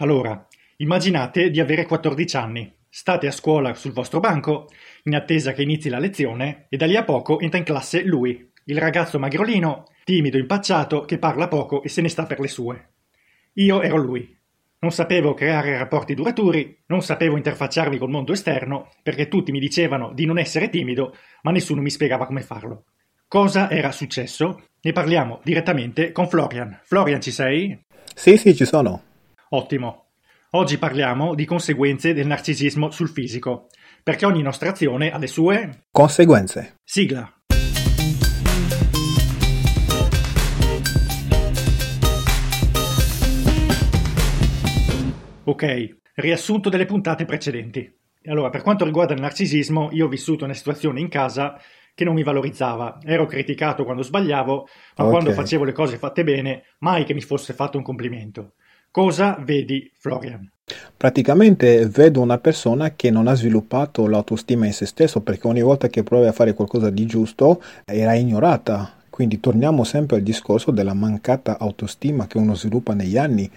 Allora, immaginate di avere 14 anni, state a scuola sul vostro banco, in attesa che inizi la lezione, e da lì a poco entra in classe lui, il ragazzo magrolino, timido, impacciato, che parla poco e se ne sta per le sue. Io ero lui. Non sapevo creare rapporti duraturi, non sapevo interfacciarmi col mondo esterno, perché tutti mi dicevano di non essere timido, ma nessuno mi spiegava come farlo. Cosa era successo? Ne parliamo direttamente con Florian. Florian, ci sei? Sì, sì, ci sono. Ottimo. Oggi parliamo di conseguenze del narcisismo sul fisico, perché ogni nostra azione ha le sue conseguenze. Sigla. Ok, riassunto delle puntate precedenti. Allora, per quanto riguarda il narcisismo, io ho vissuto una situazione in casa che non mi valorizzava. Ero criticato quando sbagliavo, ma okay. quando facevo le cose fatte bene, mai che mi fosse fatto un complimento. Cosa vedi, Florian? Praticamente vedo una persona che non ha sviluppato l'autostima in se stesso perché ogni volta che provi a fare qualcosa di giusto era ignorata. Quindi torniamo sempre al discorso della mancata autostima che uno sviluppa negli anni.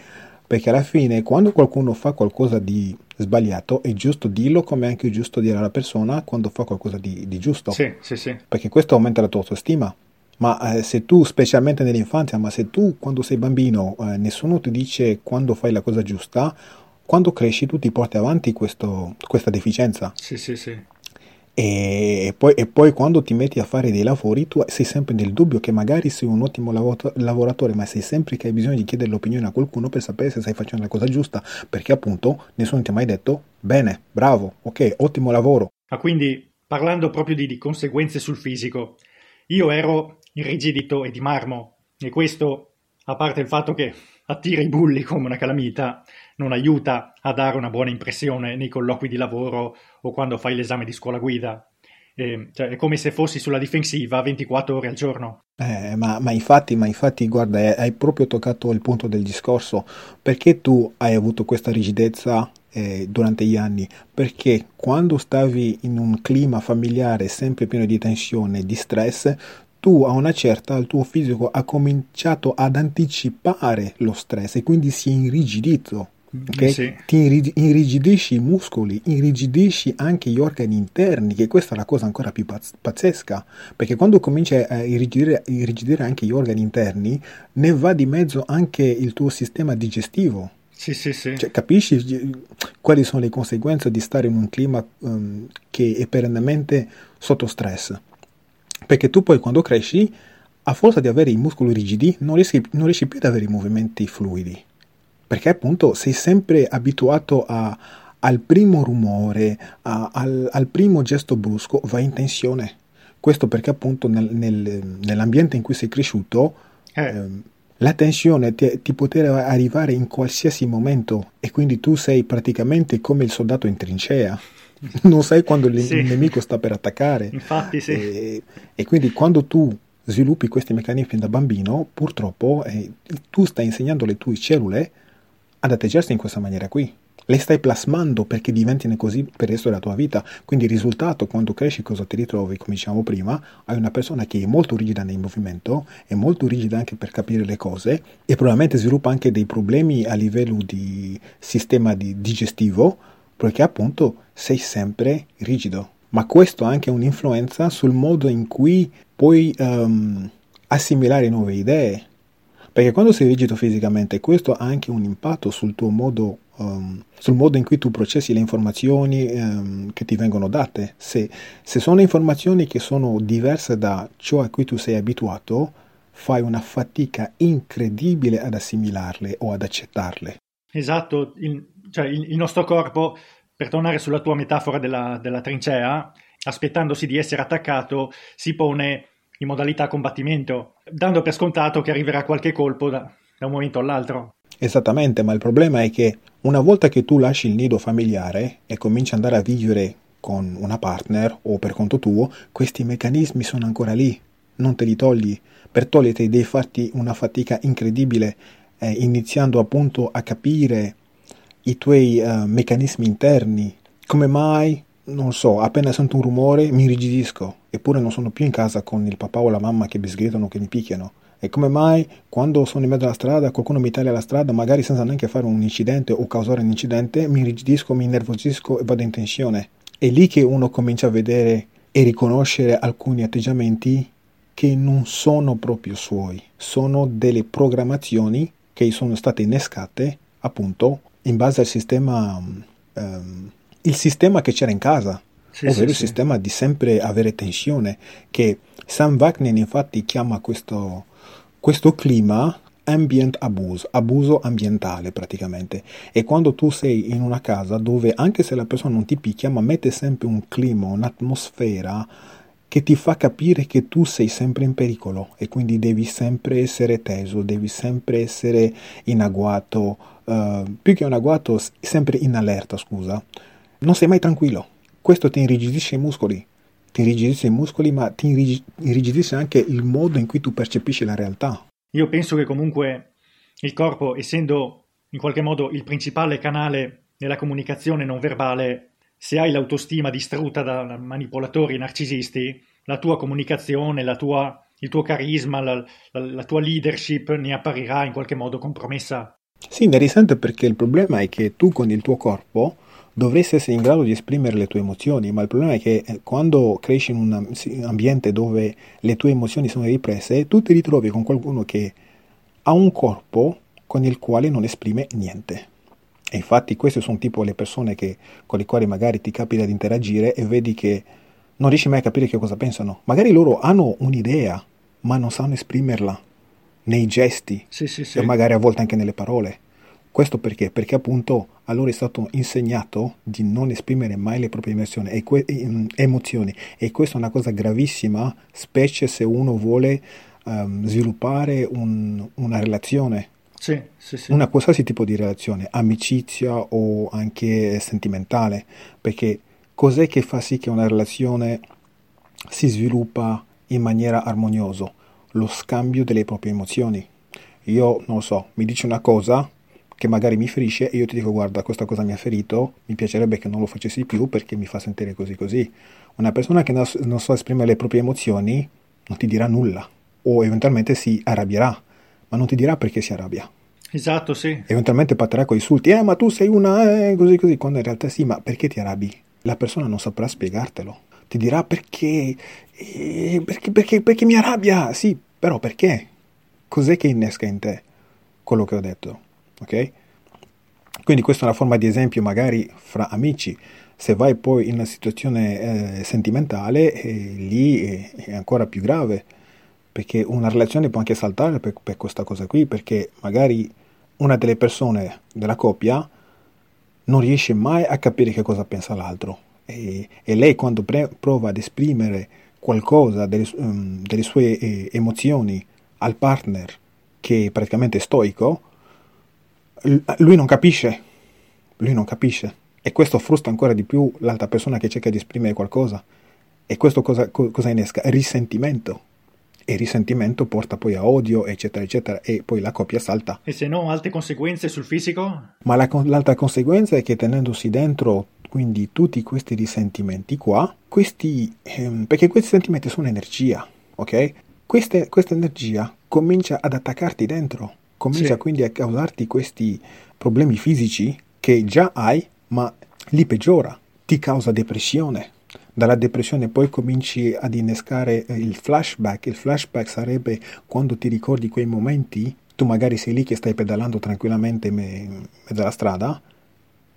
Perché alla fine, quando qualcuno fa qualcosa di sbagliato, è giusto dirlo, come è anche giusto dire alla persona quando fa qualcosa di, di giusto. Sì, sì, sì. Perché questo aumenta la tua autostima. Ma eh, se tu, specialmente nell'infanzia, ma se tu quando sei bambino eh, nessuno ti dice quando fai la cosa giusta, quando cresci tu ti porti avanti questo, questa deficienza. Sì, sì, sì. E poi, e poi, quando ti metti a fare dei lavori tu sei sempre nel dubbio che magari sei un ottimo lav- lavoratore, ma sei sempre che hai bisogno di chiedere l'opinione a qualcuno per sapere se stai facendo la cosa giusta, perché appunto nessuno ti ha mai detto bene, bravo, ok, ottimo lavoro. Ma quindi parlando proprio di, di conseguenze sul fisico, io ero irrigidito e di marmo e questo, a parte il fatto che attira i bulli come una calamita, non aiuta a dare una buona impressione nei colloqui di lavoro o quando fai l'esame di scuola guida. Eh, cioè, è come se fossi sulla difensiva 24 ore al giorno. Eh, ma, ma, infatti, ma infatti, guarda, hai proprio toccato il punto del discorso. Perché tu hai avuto questa rigidezza eh, durante gli anni? Perché quando stavi in un clima familiare sempre pieno di tensione e di stress, tu a una certa il tuo fisico ha cominciato ad anticipare lo stress e quindi si è irrigidito. Okay? Sì. Ti irrigidisci i muscoli, irrigidisci anche gli organi interni, che questa è la cosa ancora più pazz- pazzesca, perché quando cominci a irrigidire, irrigidire anche gli organi interni, ne va di mezzo anche il tuo sistema digestivo. Sì, sì, sì. Cioè, capisci quali sono le conseguenze di stare in un clima um, che è perennemente sotto stress? Perché tu poi quando cresci, a forza di avere i muscoli rigidi, non riesci, non riesci più ad avere i movimenti fluidi. Perché appunto sei sempre abituato a, al primo rumore, a, al, al, primo gesto brusco, vai in tensione. Questo perché appunto nel, nel, nell'ambiente in cui sei cresciuto, eh. ehm, la tensione ti, ti, poteva arrivare in qualsiasi momento e quindi tu sei praticamente come il soldato in trincea. non sai quando il, sì. nemico sta per attaccare. Infatti, sì. E, e, quindi quando tu sviluppi questi meccanismi da bambino, purtroppo eh, tu stai insegnando alle tue cellule ad atteggiarsi in questa maniera qui. Le stai plasmando perché diventino così per il resto della tua vita. Quindi il risultato, quando cresci, cosa ti ritrovi? Come dicevamo prima, hai una persona che è molto rigida nel movimento, è molto rigida anche per capire le cose e probabilmente sviluppa anche dei problemi a livello di sistema di digestivo perché appunto sei sempre rigido. Ma questo ha anche un'influenza sul modo in cui puoi um, assimilare nuove idee. Perché quando sei rigido fisicamente, questo ha anche un impatto sul tuo modo, um, sul modo in cui tu processi le informazioni um, che ti vengono date. Se, se sono informazioni che sono diverse da ciò a cui tu sei abituato, fai una fatica incredibile ad assimilarle o ad accettarle. Esatto, il, cioè il, il, nostro corpo, per tornare sulla tua metafora della, della trincea, aspettandosi di essere attaccato, si pone in modalità combattimento, dando per scontato che arriverà qualche colpo da, da un momento all'altro. Esattamente, ma il problema è che una volta che tu lasci il nido familiare e cominci ad andare a vivere con una partner o per conto tuo, questi meccanismi sono ancora lì, non te li togli. Per toglierti devi farti una fatica incredibile, eh, iniziando appunto a capire i tuoi uh, meccanismi interni. Come mai? Non so, appena sento un rumore mi irrigidisco, eppure non sono più in casa con il papà o la mamma che mi sgridano, che mi picchiano. E come mai quando sono in mezzo alla strada, qualcuno mi taglia la strada, magari senza neanche fare un incidente o causare un incidente, mi irrigidisco, mi innervosisco e vado in tensione. È lì che uno comincia a vedere e riconoscere alcuni atteggiamenti che non sono proprio suoi, sono delle programmazioni che sono state innescate appunto in base al sistema, um, il sistema che c'era in casa, sì, ovvero sì, il sì. sistema di sempre avere tensione, che Sam Wagner infatti chiama questo, questo clima ambient abuse, abuso ambientale praticamente. E quando tu sei in una casa dove anche se la persona non ti picchia, ma mette sempre un clima, un'atmosfera che ti fa capire che tu sei sempre in pericolo e quindi devi sempre essere teso, devi sempre essere in agguato, uh, più che in agguato, sempre in allerta, scusa. Non sei mai tranquillo. Questo ti irrigidisce i muscoli, ti irrigidisce i muscoli, ma ti irrigidisce anche il modo in cui tu percepisci la realtà. Io penso che comunque il corpo, essendo in qualche modo il principale canale nella comunicazione non verbale, se hai l'autostima distrutta da manipolatori narcisisti, la tua comunicazione, la tua, il tuo carisma, la, la, la tua leadership ne apparirà in qualche modo compromessa. Sì, ne risente perché il problema è che tu con il tuo corpo dovresti essere in grado di esprimere le tue emozioni, ma il problema è che eh, quando cresci in un ambiente dove le tue emozioni sono riprese, tu ti ritrovi con qualcuno che ha un corpo con il quale non esprime niente. E infatti queste sono tipo le persone che, con le quali magari ti capita di interagire e vedi che non riesci mai a capire che cosa pensano. Magari loro hanno un'idea, ma non sanno esprimerla nei gesti sì, sì, sì. e magari a volte anche nelle parole. Questo perché? Perché appunto a loro è stato insegnato di non esprimere mai le proprie emozioni e, que- emozioni. e questa è una cosa gravissima, specie se uno vuole um, sviluppare un, una relazione sì, sì, sì. Una qualsiasi tipo di relazione, amicizia o anche sentimentale, perché cos'è che fa sì che una relazione si sviluppa in maniera armoniosa? Lo scambio delle proprie emozioni. Io non so, mi dici una cosa che magari mi ferisce e io ti dico guarda questa cosa mi ha ferito, mi piacerebbe che non lo facessi più perché mi fa sentire così così. Una persona che non so esprimere le proprie emozioni non ti dirà nulla o eventualmente si arrabbierà ma non ti dirà perché si arrabbia. Esatto, sì. Eventualmente partirà con insulti, eh, ma tu sei una, eh, così così, quando in realtà sì, ma perché ti arrabbi? La persona non saprà spiegartelo. Ti dirà perché, eh, perché, perché, perché mi arrabbia, sì, però perché? Cos'è che innesca in te quello che ho detto, ok? Quindi questa è una forma di esempio magari fra amici. Se vai poi in una situazione eh, sentimentale, eh, lì è, è ancora più grave perché una relazione può anche saltare per, per, questa cosa qui, perché magari una delle persone della coppia non riesce mai a capire che cosa pensa l'altro. E, e lei quando pre- prova ad esprimere qualcosa delle, um, delle sue eh, emozioni al partner che è praticamente stoico, lui non capisce, lui non capisce. E questo frustra ancora di più l'altra persona che cerca di esprimere qualcosa. E questo cosa, cosa innesca? Risentimento e risentimento porta poi a odio, eccetera, eccetera, e poi la coppia salta. E se no, altre conseguenze sul fisico? Ma la, l'altra conseguenza è che tenendosi dentro quindi tutti questi risentimenti qua, questi, ehm, perché questi sentimenti sono energia, ok? Queste, questa energia comincia ad attaccarti dentro, comincia sì. quindi a causarti questi problemi fisici che già hai, ma li peggiora, ti causa depressione, dalla depressione poi cominci ad innescare eh, il flashback. Il flashback sarebbe quando ti ricordi quei momenti, tu magari sei lì che stai pedalando tranquillamente in mezzo alla strada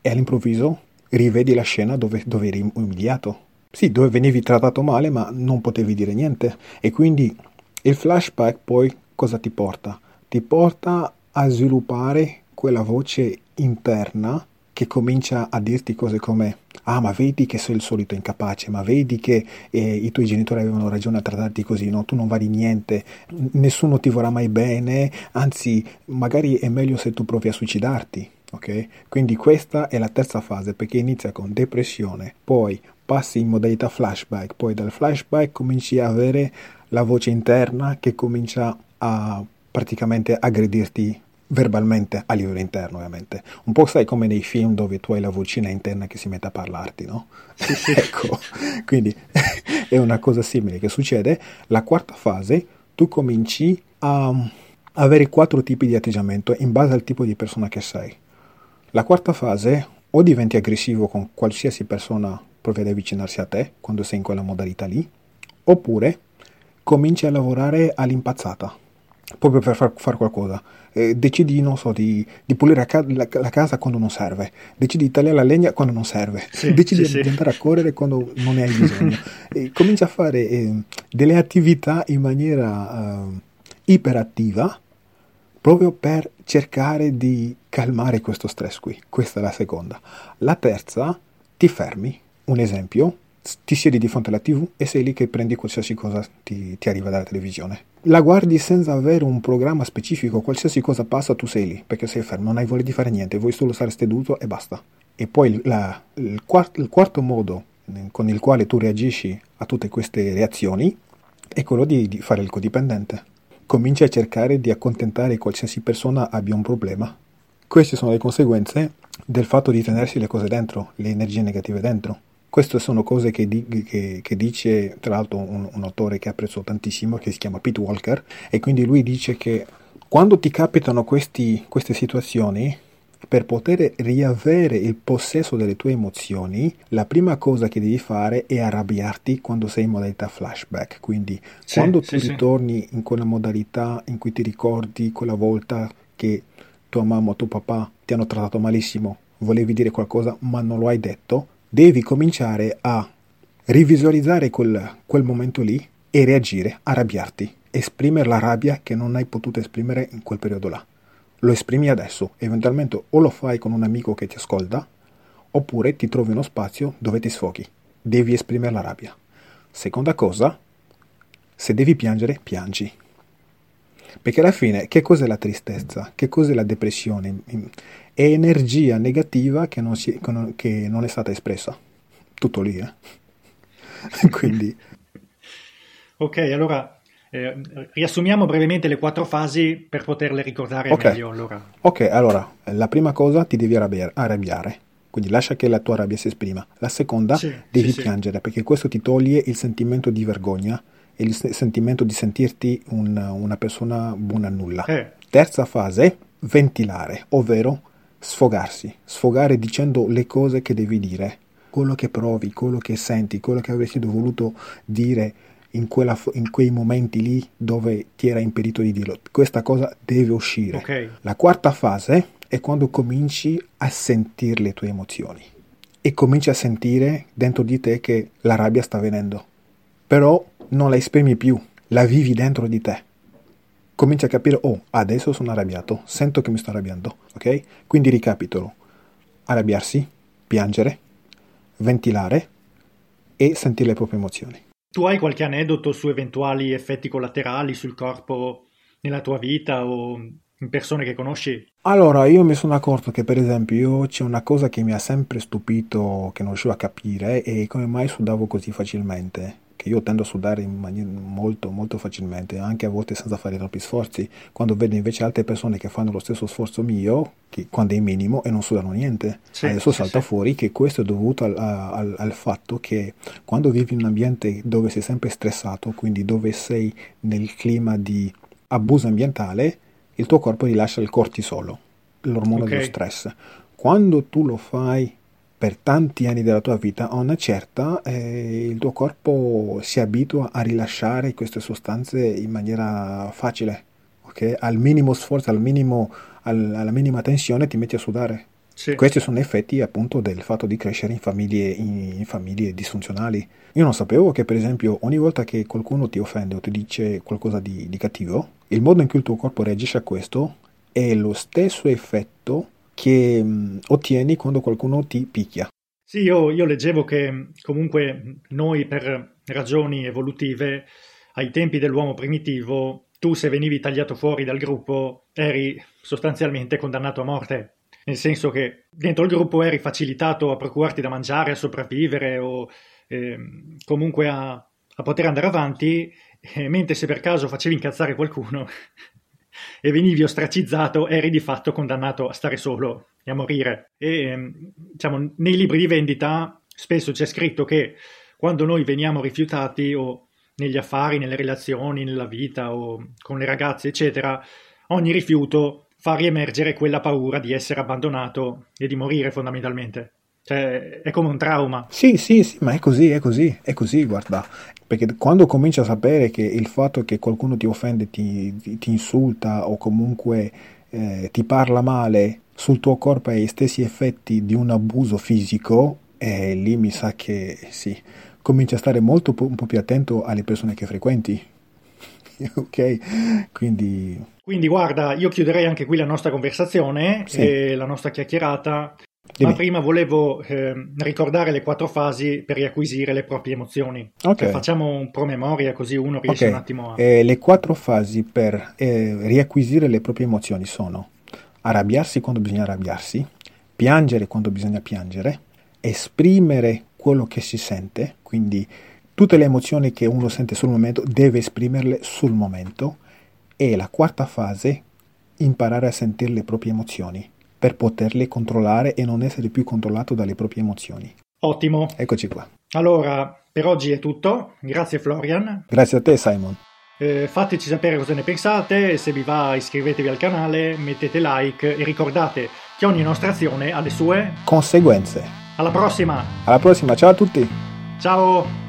e all'improvviso rivedi la scena dove, dove eri umiliato. Sì, dove venivi trattato male ma non potevi dire niente. E quindi il flashback poi cosa ti porta? Ti porta a sviluppare quella voce interna che comincia a dirti cose come ah ma vedi che sei il solito incapace, ma vedi che eh, i tuoi genitori avevano ragione a trattarti così, no? tu non vali niente, nessuno ti vorrà mai bene, anzi magari è meglio se tu provi a suicidarti. Okay? Quindi questa è la terza fase perché inizia con depressione, poi passi in modalità flashback, poi dal flashback cominci a avere la voce interna che comincia a praticamente aggredirti verbalmente a livello interno ovviamente. Un po' sai come nei film dove tu hai la vocina interna che si mette a parlarti, no? ecco, quindi è una cosa simile che succede. La quarta fase, tu cominci a avere quattro tipi di atteggiamento in base al tipo di persona che sei. La quarta fase, o diventi aggressivo con qualsiasi persona provi ad avvicinarsi a te quando sei in quella modalità lì, oppure cominci a lavorare all'impazzata, proprio per far, far qualcosa. Eh, decidi, non so, di, di pulire la, la, la, casa quando non serve, decidi di tagliare la legna quando non serve, sì, decidi sì, di sì. andare a correre quando non ne hai bisogno. e cominci a fare eh, delle attività in maniera eh, iperattiva proprio per cercare di calmare questo stress qui. Questa è la seconda. La terza, ti fermi. Un esempio, ti siedi di fronte alla tv e sei lì che prendi qualsiasi cosa ti, ti, arriva dalla televisione. La guardi senza avere un programma specifico, qualsiasi cosa passa tu sei lì, perché sei fermo, non hai voglia di fare niente, vuoi solo stare seduto e basta. E poi la, il, quarto, il, quarto, modo con il quale tu reagisci a tutte queste reazioni è quello di, di fare il codipendente. Cominci a cercare di accontentare qualsiasi persona abbia un problema. Queste sono le conseguenze del fatto di tenersi le cose dentro, le energie negative dentro. Queste sono cose che, di, che, che dice tra l'altro un, un, autore che apprezzo tantissimo, che si chiama Pete Walker, e quindi lui dice che quando ti capitano questi, queste situazioni, per poter riavere il possesso delle tue emozioni, la prima cosa che devi fare è arrabbiarti quando sei in modalità flashback. Quindi sì, quando tu sì, ritorni sì. in quella modalità in cui ti ricordi quella volta che tua mamma o tuo papà ti hanno trattato malissimo, volevi dire qualcosa ma non lo hai detto, devi cominciare a rivisualizzare quel, quel momento lì e reagire, arrabbiarti, esprimere la rabbia che non hai potuto esprimere in quel periodo là. Lo esprimi adesso, eventualmente o lo fai con un amico che ti ascolta, oppure ti trovi uno spazio dove ti sfoghi. Devi esprimere la rabbia. Seconda cosa, se devi piangere, piangi. Perché alla fine, che cos'è la tristezza? Che cos'è la depressione? È energia negativa che non, si, che non è stata espressa. Tutto lì, eh? Quindi... Ok, allora eh, riassumiamo brevemente le quattro fasi per poterle ricordare okay. meglio. Allora. Ok, allora, la prima cosa ti devi arrabbiare, quindi lascia che la tua rabbia si esprima. La seconda, sì, devi sì, piangere, sì. perché questo ti toglie il sentimento di vergogna e il sentimento di sentirti un, una persona buona a nulla. Eh. Terza fase, ventilare, ovvero sfogarsi, sfogare dicendo le cose che devi dire, quello che provi, quello che senti, quello che avresti voluto dire in, quella, in quei momenti lì dove ti era impedito di dirlo. Questa cosa deve uscire. Okay. La quarta fase è quando cominci a sentire le tue emozioni e cominci a sentire dentro di te che la rabbia sta venendo, però non la esprimi più, la vivi dentro di te cominci a capire, oh, adesso sono arrabbiato, sento che mi sto arrabbiando, ok? Quindi ricapitolo, arrabbiarsi, piangere, ventilare e sentire le proprie emozioni. Tu hai qualche aneddoto su eventuali effetti collaterali sul corpo nella tua vita o in persone che conosci? Allora, io mi sono accorto che per esempio c'è una cosa che mi ha sempre stupito, che non riuscivo a capire, e come mai sudavo così facilmente che io tendo a sudare in maniera molto molto facilmente, anche a volte senza fare troppi sforzi, quando vedo invece altre persone che fanno lo stesso sforzo mio, che, quando è minimo, e non sudano niente. Sì, Adesso sì, salta sì. fuori che questo è dovuto al, al, al, fatto che quando vivi in un ambiente dove sei sempre stressato, quindi dove sei nel clima di abuso ambientale, il tuo corpo rilascia il cortisolo, l'ormone okay. dello stress. Quando tu lo fai per tanti anni della tua vita, a una certa eh, il tuo corpo si abitua a rilasciare queste sostanze in maniera facile. Okay? Al minimo sforzo, al minimo, al, alla minima tensione ti metti a sudare. Sì. Questi sono effetti appunto del fatto di crescere in famiglie, in, in famiglie, disfunzionali. Io non sapevo che per esempio ogni volta che qualcuno ti offende o ti dice qualcosa di, di cattivo, il modo in cui il tuo corpo reagisce a questo è lo stesso effetto che mh, mm, ottieni quando qualcuno ti picchia. Sì, io, io leggevo che comunque noi per ragioni evolutive ai tempi dell'uomo primitivo tu se venivi tagliato fuori dal gruppo eri sostanzialmente condannato a morte, nel senso che dentro il gruppo eri facilitato a procurarti da mangiare, a sopravvivere o eh, comunque a, a, poter andare avanti, eh, mentre se per caso facevi incazzare qualcuno e venivi ostracizzato, eri di fatto condannato a stare solo e a morire. E ehm, diciamo, nei libri di vendita spesso c'è scritto che quando noi veniamo rifiutati o negli affari, nelle relazioni, nella vita o con le ragazze, eccetera, ogni rifiuto fa riemergere quella paura di essere abbandonato e di morire fondamentalmente. Cioè, è come un trauma. Sì, sì, sì, ma è così, è così, è così, guarda. Perché quando cominci a sapere che il fatto che qualcuno ti offende, ti, ti, ti insulta o comunque eh, ti parla male sul tuo corpo ha gli stessi effetti di un abuso fisico, eh, lì mi sa che sì, cominci a stare molto un po' più attento alle persone che frequenti. ok? Quindi... Quindi guarda, io chiuderei anche qui la nostra conversazione sì. e la nostra chiacchierata. Dimmi. Ma prima volevo eh, ricordare le quattro fasi per riacquisire le proprie emozioni. Okay. Cioè, facciamo un promemoria così uno riesce okay. un attimo a... Eh, le quattro fasi per eh, riacquisire le proprie emozioni sono arrabbiarsi quando bisogna arrabbiarsi, piangere quando bisogna piangere, esprimere quello che si sente, quindi tutte le emozioni che uno sente sul momento deve esprimerle sul momento e la quarta fase imparare a sentire le proprie emozioni per poterle controllare e non essere più controllato dalle proprie emozioni. Ottimo. Eccoci qua. Allora, per oggi è tutto. Grazie Florian. Grazie a te Simon. Eh, fateci sapere cosa ne pensate, se vi va iscrivetevi al canale, mettete like e ricordate che ogni nostra azione ha le sue conseguenze. Alla prossima! Alla prossima, ciao a tutti! Ciao!